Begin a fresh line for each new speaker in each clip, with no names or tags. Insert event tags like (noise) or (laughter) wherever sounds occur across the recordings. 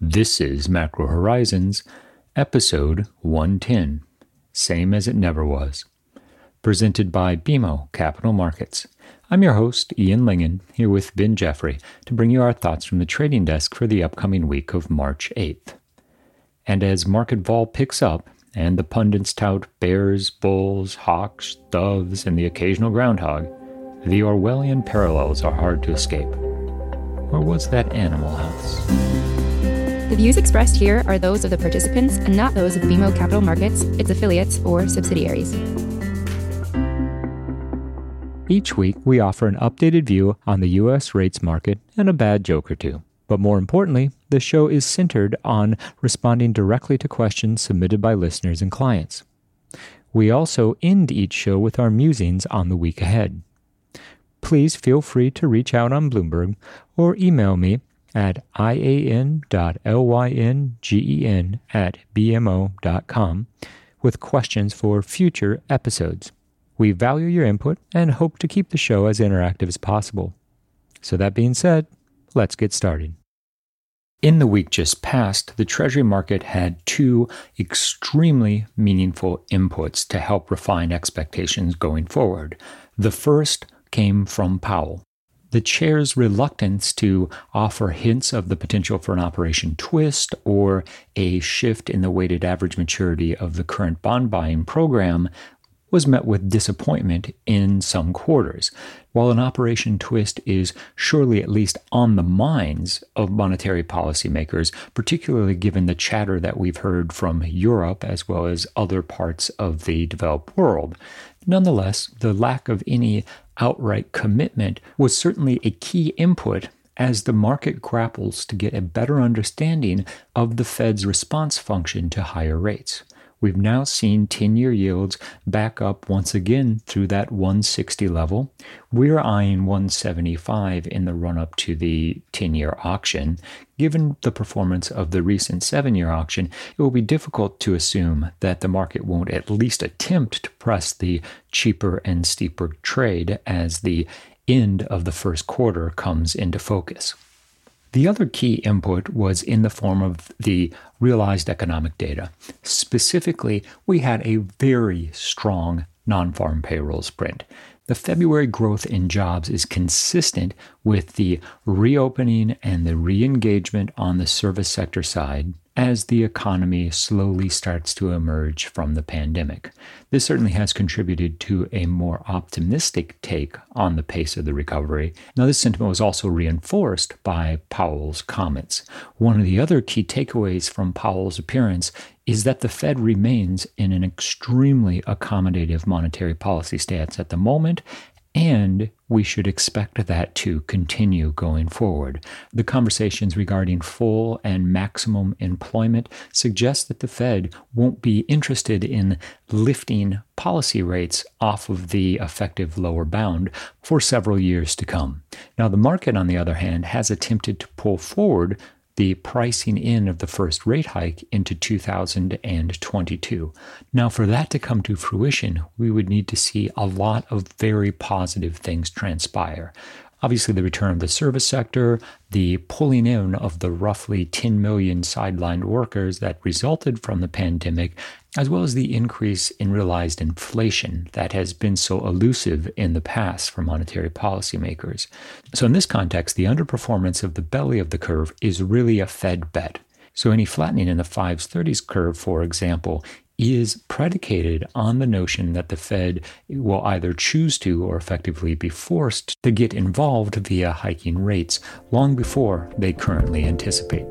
This is Macro Horizons, episode 110, same as it never was. Presented by BMO Capital Markets. I'm your host, Ian Lyngen, here with Ben Jeffrey to bring you our thoughts from the trading desk for the upcoming week of March 8th. And as market vol picks up, and the pundits tout bears, bulls, hawks, doves, and the occasional groundhog, the Orwellian parallels are hard to escape. Or was that Animal House?
The views expressed here are those of the participants and not those of BMO Capital Markets, its affiliates, or subsidiaries.
Each week, we offer an updated view on the U.S. rates market and a bad joke or two. But more importantly, the show is centered on responding directly to questions submitted by listeners and clients. We also end each show with our musings on the week ahead. Please feel free to reach out on Bloomberg or email me at ian.lyngen at bmo.com with questions for future episodes. We value your input and hope to keep the show as interactive as possible. So, that being said, let's get started. In the week just past, the Treasury market had two extremely meaningful inputs to help refine expectations going forward. The first came from Powell the chair's reluctance to offer hints of the potential for an operation twist or a shift in the weighted average maturity of the current bond buying program was met with disappointment in some quarters. While an operation twist is surely at least on the minds of monetary policymakers, particularly given the chatter that we've heard from Europe as well as other parts of the developed world, nonetheless, the lack of any outright commitment was certainly a key input as the market grapples to get a better understanding of the Fed's response function to higher rates. We've now seen 10 year yields back up once again through that 160 level. We're eyeing 175 in the run up to the 10 year auction. Given the performance of the recent seven year auction, it will be difficult to assume that the market won't at least attempt to press the cheaper and steeper trade as the end of the first quarter comes into focus. The other key input was in the form of the realized economic data. Specifically, we had a very strong non farm payrolls print. The February growth in jobs is consistent with the reopening and the re engagement on the service sector side as the economy slowly starts to emerge from the pandemic. This certainly has contributed to a more optimistic take on the pace of the recovery. Now, this sentiment was also reinforced by Powell's comments. One of the other key takeaways from Powell's appearance is that the Fed remains in an extremely accommodative monetary policy stance at the moment and we should expect that to continue going forward. The conversations regarding full and maximum employment suggest that the Fed won't be interested in lifting policy rates off of the effective lower bound for several years to come. Now, the market, on the other hand, has attempted to pull forward the pricing in of the first rate hike into 2022. Now, for that to come to fruition, we would need to see a lot of very positive things transpire. Obviously, the return of the service sector, the pulling in of the roughly 10 million sidelined workers that resulted from the pandemic, as well as the increase in realized inflation that has been so elusive in the past for monetary policymakers. So, in this context, the underperformance of the belly of the curve is really a Fed bet. So, any flattening in the 5s 30s curve, for example, is predicated on the notion that the Fed will either choose to or effectively be forced to get involved via hiking rates long before they currently anticipate.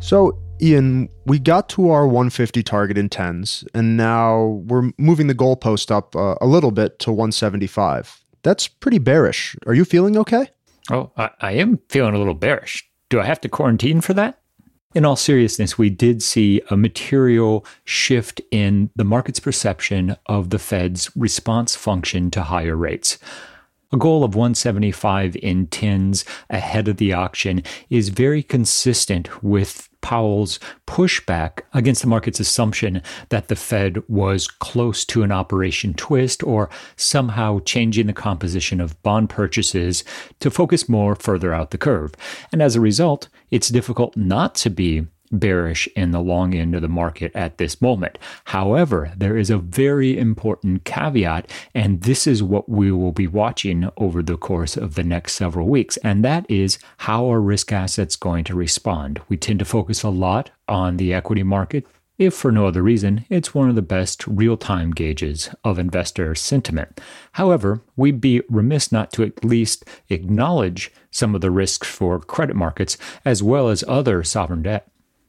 So, Ian, we got to our 150 target in tens, and now we're moving the goalpost up uh, a little bit to 175. That's pretty bearish. Are you feeling okay?
Oh, I, I am feeling a little bearish. Do I have to quarantine for that? In all seriousness, we did see a material shift in the market's perception of the Fed's response function to higher rates. A goal of 175 in tens ahead of the auction is very consistent with Powell's pushback against the market's assumption that the Fed was close to an operation twist or somehow changing the composition of bond purchases to focus more further out the curve. And as a result, it's difficult not to be bearish in the long end of the market at this moment. However, there is a very important caveat, and this is what we will be watching over the course of the next several weeks, and that is how are risk assets going to respond? We tend to focus a lot on the equity market. If for no other reason, it's one of the best real time gauges of investor sentiment. However, we'd be remiss not to at least acknowledge some of the risks for credit markets as well as other sovereign debt.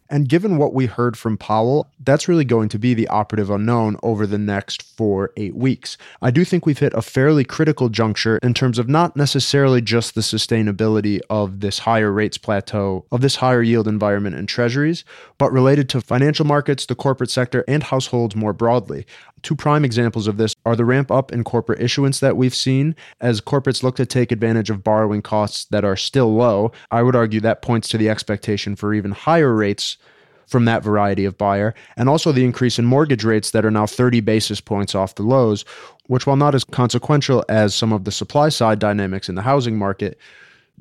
And given what we heard from Powell, that's really going to be the operative unknown over the next four, eight weeks. I do think we've hit a fairly critical juncture in terms of not necessarily just the sustainability of this higher rates plateau, of this higher yield environment in treasuries, but related to financial markets, the corporate sector, and households more broadly. Two prime examples of this are the ramp up in corporate issuance that we've seen as corporates look to take advantage of borrowing costs that are still low. I would argue that points to the expectation for even higher rates from that variety of buyer, and also the increase in mortgage rates that are now 30 basis points off the lows, which, while not as consequential as some of the supply side dynamics in the housing market,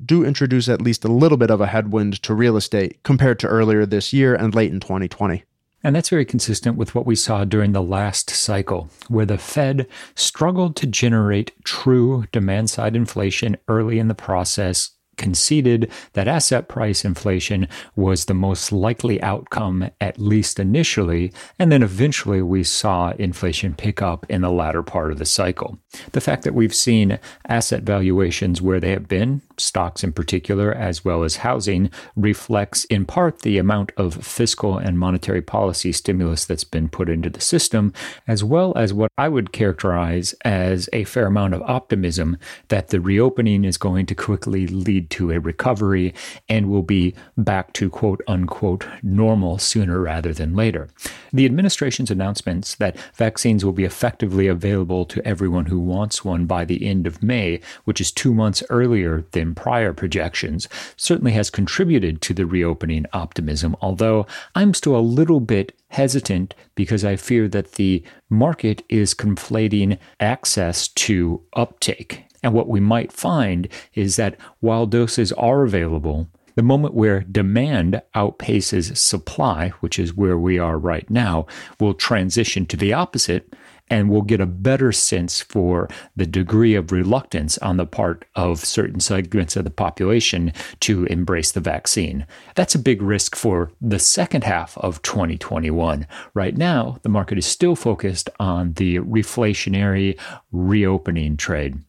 do introduce at least a little bit of a headwind to real estate compared to earlier this year and late in 2020.
And that's very consistent with what we saw during the last cycle, where the Fed struggled to generate true demand side inflation early in the process, conceded that asset price inflation was the most likely outcome, at least initially, and then eventually we saw inflation pick up in the latter part of the cycle. The fact that we've seen asset valuations where they have been, stocks in particular, as well as housing, reflects in part the amount of fiscal and monetary policy stimulus that's been put into the system, as well as what I would characterize as a fair amount of optimism that the reopening is going to quickly lead to a recovery and will be back to quote unquote normal sooner rather than later. The administration's announcements that vaccines will be effectively available to everyone who wants one by the end of May, which is two months earlier than prior projections, certainly has contributed to the reopening optimism, although I'm still a little bit hesitant because I fear that the market is conflating access to uptake. And what we might find is that while doses are available, the moment where demand outpaces supply, which is where we are right now, will transition to the opposite and we'll get a better sense for the degree of reluctance on the part of certain segments of the population to embrace the vaccine. That's a big risk for the second half of 2021. Right now, the market is still focused on the reflationary reopening trade.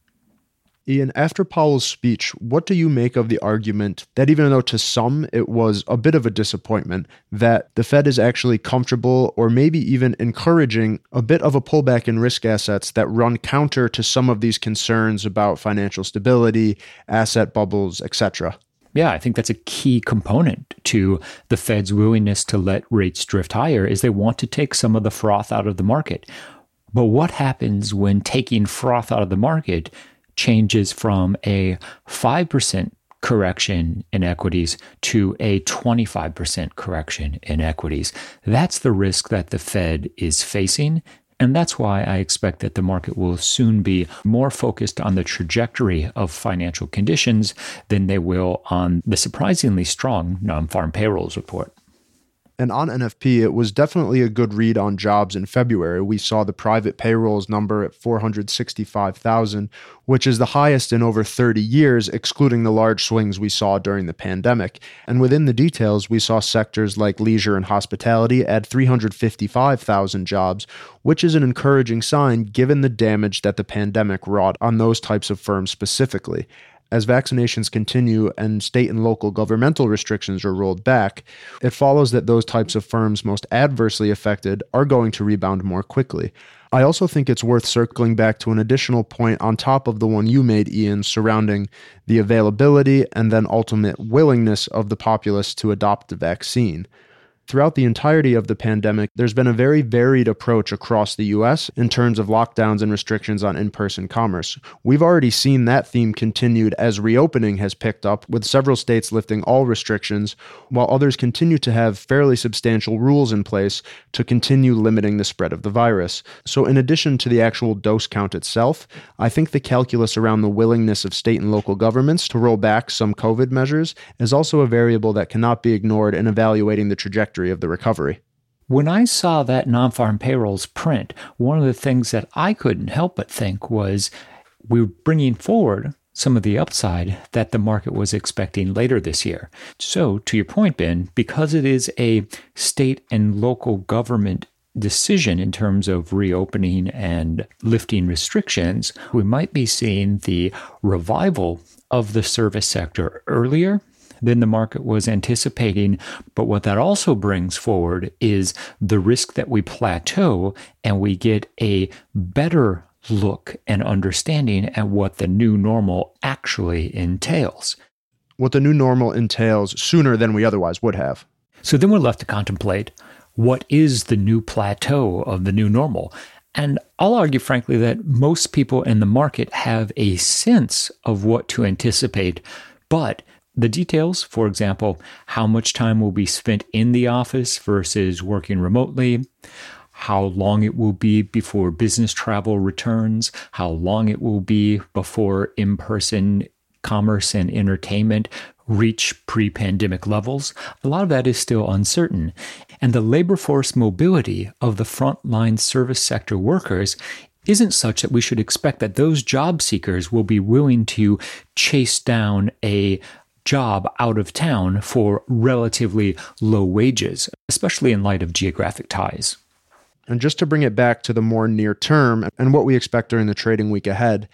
Ian, after Powell's speech, what do you make of the argument that even though to some it was a bit of a disappointment, that the Fed is actually comfortable or maybe even encouraging a bit of a pullback in risk assets that run counter to some of these concerns about financial stability, asset bubbles, etc.?
Yeah, I think that's a key component to the Fed's willingness to let rates drift higher is they want to take some of the froth out of the market. But what happens when taking froth out of the market changes from a 5% correction in equities to a 25% correction in equities. That's the risk that the Fed is facing. And that's why I expect that the market will soon be more focused on the trajectory of financial conditions than they will on the surprisingly strong non farm payrolls report.
And on NFP, it was definitely a good read on jobs in February. We saw the private payrolls number at 465,000, which is the highest in over 30 years, excluding the large swings we saw during the pandemic. And within the details, we saw sectors like leisure and hospitality add 355,000 jobs, which is an encouraging sign given the damage that the pandemic wrought on those types of firms specifically as vaccinations continue and state and local governmental restrictions are rolled back, it follows that those types of firms most adversely affected are going to rebound more quickly. I also think it's worth circling back to an additional point on top of the one you made, Ian, surrounding the availability and then ultimate willingness of the populace to adopt the vaccine. Throughout the entirety of the pandemic, there's been a very varied approach across the US in terms of lockdowns and restrictions on in person commerce. We've already seen that theme continued as reopening has picked up, with several states lifting all restrictions, while others continue to have fairly substantial rules in place to continue limiting the spread of the virus. So, in addition to the actual dose count itself, I think the calculus around the willingness of state and local governments to roll back some COVID measures is also a variable that cannot be ignored in evaluating the trajectory of the recovery.
When I saw that non farm payrolls print, one of the things that I couldn't help but think was we were bringing forward some of the upside that the market was expecting later this year. So, to your point, Ben, because it is a state and local government decision in terms of reopening and lifting restrictions, we might be seeing the revival of the service sector earlier than the market was anticipating. But what that also brings forward is the risk that we plateau and we get a better look and understanding at what the new normal actually entails.
What the new normal entails sooner than we otherwise would have.
So then we're left to contemplate what is the new plateau of the new normal? And I'll argue, frankly, that most people in the market have a sense of what to anticipate, but the details, for example, how much time will be spent in the office versus working remotely, how long it will be before business travel returns, how long it will be before in person commerce and entertainment reach pre pandemic levels, a lot of that is still uncertain. And the labor force mobility of the frontline service sector workers isn't such that we should expect that those job seekers will be willing to chase down a job out of town for relatively low wages, especially in light of geographic ties.
And just to bring it back to the more near term and what we expect during the trading week ahead,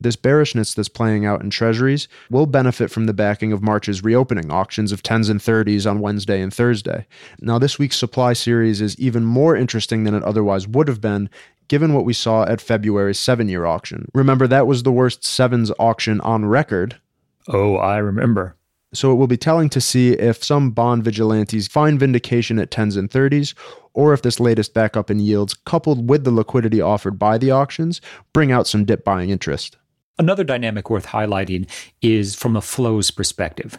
this bearishness that's playing out in treasuries will benefit from the backing of March's reopening auctions of 10s and 30s on Wednesday and Thursday. Now, this week's supply series is even more interesting than it otherwise would have been, given what we saw at February's seven year auction. Remember, that was the worst sevens auction on record.
Oh, I remember.
So it will be telling to see if some bond vigilantes find vindication at 10s and 30s, or if this latest backup in yields, coupled with the liquidity offered by the auctions, bring out some dip buying interest.
Another dynamic worth highlighting is from a flows perspective.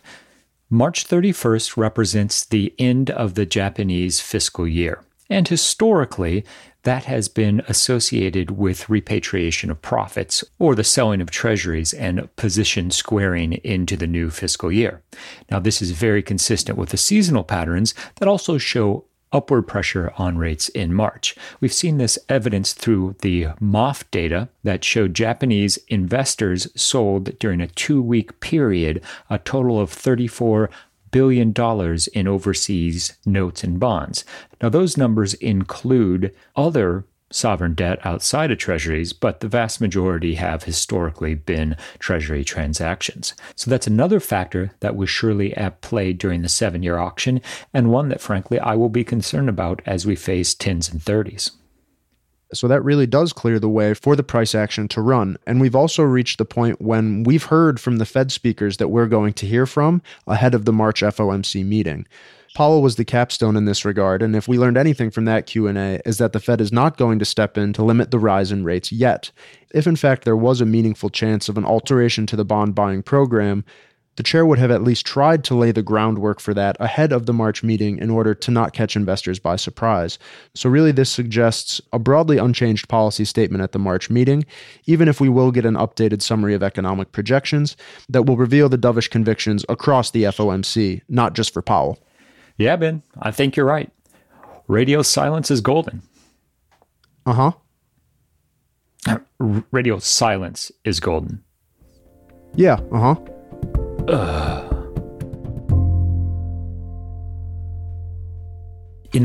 March 31st represents the end of the Japanese fiscal year. And historically, that has been associated with repatriation of profits or the selling of treasuries and position squaring into the new fiscal year. Now, this is very consistent with the seasonal patterns that also show upward pressure on rates in March. We've seen this evidenced through the MOF data that showed Japanese investors sold during a two week period a total of 34 billion dollars in overseas notes and bonds. Now those numbers include other sovereign debt outside of treasuries, but the vast majority have historically been treasury transactions. So that's another factor that was surely at play during the seven year auction, and one that frankly I will be concerned about as we face 10s and 30s.
So that really does clear the way for the price action to run. And we've also reached the point when we've heard from the Fed speakers that we're going to hear from ahead of the March FOMC meeting. Powell was the capstone in this regard, and if we learned anything from that Q&A is that the Fed is not going to step in to limit the rise in rates yet. If in fact there was a meaningful chance of an alteration to the bond buying program, the chair would have at least tried to lay the groundwork for that ahead of the March meeting in order to not catch investors by surprise. So, really, this suggests a broadly unchanged policy statement at the March meeting, even if we will get an updated summary of economic projections that will reveal the dovish convictions across the FOMC, not just for Powell.
Yeah, Ben, I think you're right. Radio silence is golden.
Uh
huh. (clears throat) Radio silence is golden.
Yeah, uh huh.
In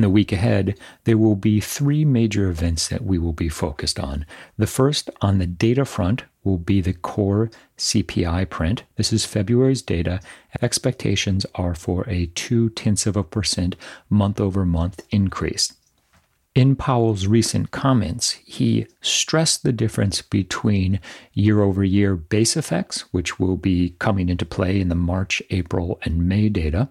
the week ahead, there will be three major events that we will be focused on. The first, on the data front, will be the core CPI print. This is February's data. Expectations are for a two tenths of a percent month over month increase. In Powell's recent comments, he stressed the difference between year over year base effects, which will be coming into play in the March, April, and May data,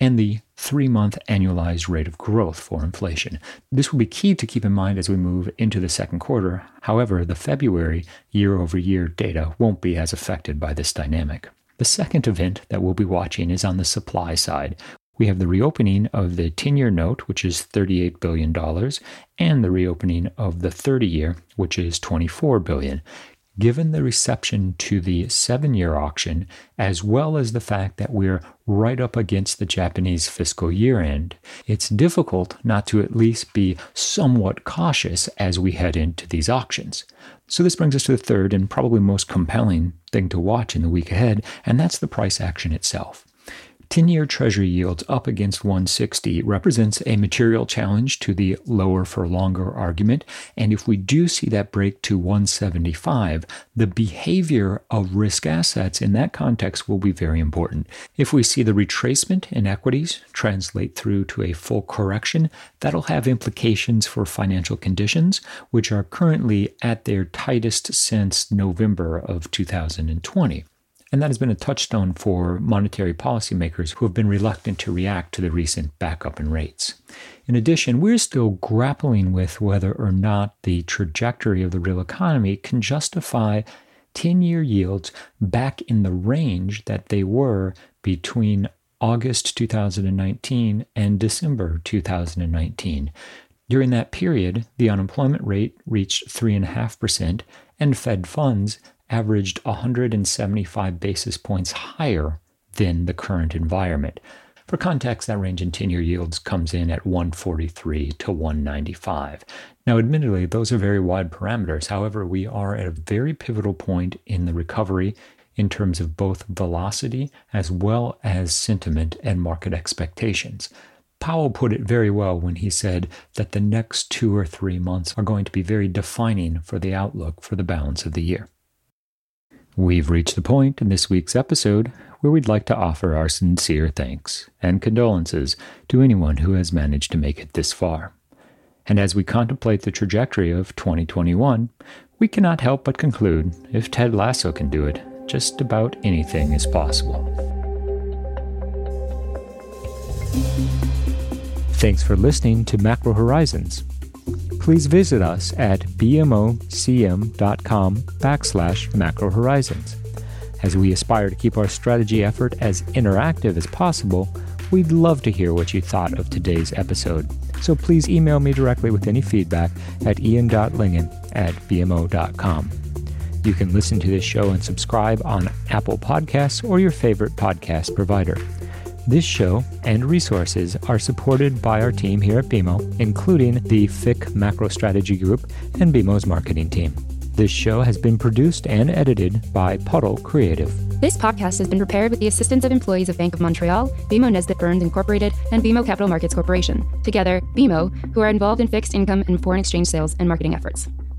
and the three month annualized rate of growth for inflation. This will be key to keep in mind as we move into the second quarter. However, the February year over year data won't be as affected by this dynamic. The second event that we'll be watching is on the supply side. We have the reopening of the 10 year note, which is $38 billion, and the reopening of the 30 year, which is 24 billion given the reception to the seven year auction, as well as the fact that we're right up against the Japanese fiscal year end, it's difficult not to at least be somewhat cautious as we head into these auctions. So, this brings us to the third and probably most compelling thing to watch in the week ahead, and that's the price action itself. 10 year Treasury yields up against 160 represents a material challenge to the lower for longer argument. And if we do see that break to 175, the behavior of risk assets in that context will be very important. If we see the retracement in equities translate through to a full correction, that'll have implications for financial conditions, which are currently at their tightest since November of 2020. And that has been a touchstone for monetary policymakers who have been reluctant to react to the recent backup in rates. In addition, we're still grappling with whether or not the trajectory of the real economy can justify 10 year yields back in the range that they were between August 2019 and December 2019. During that period, the unemployment rate reached 3.5%, and Fed funds averaged 175 basis points higher than the current environment. For context, that range in 10 year yields comes in at 143 to 195. Now, admittedly, those are very wide parameters. However, we are at a very pivotal point in the recovery in terms of both velocity as well as sentiment and market expectations. Powell put it very well when he said that the next two or three months are going to be very defining for the outlook for the balance of the year. We've reached the point in this week's episode where we'd like to offer our sincere thanks and condolences to anyone who has managed to make it this far. And as we contemplate the trajectory of 2021, we cannot help but conclude if Ted Lasso can do it, just about anything is possible. Thanks for listening to Macro Horizons please visit us at bmocm.com backslash macro horizons. As we aspire to keep our strategy effort as interactive as possible, we'd love to hear what you thought of today's episode. So please email me directly with any feedback at ian.lyngen at bmo.com. You can listen to this show and subscribe on Apple Podcasts or your favorite podcast provider. This show and resources are supported by our team here at BMO, including the FIC Macro Strategy Group and BMO's marketing team. This show has been produced and edited by Puddle Creative.
This podcast has been prepared with the assistance of employees of Bank of Montreal, BMO Nesbitt Burns Incorporated, and BMO Capital Markets Corporation. Together, BMO, who are involved in fixed income and foreign exchange sales and marketing efforts.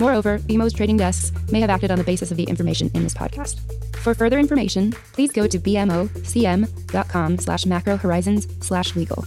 Moreover, BMO's trading desks may have acted on the basis of the information in this podcast. For further information, please go to bmocm.com slash macrohorizons slash legal.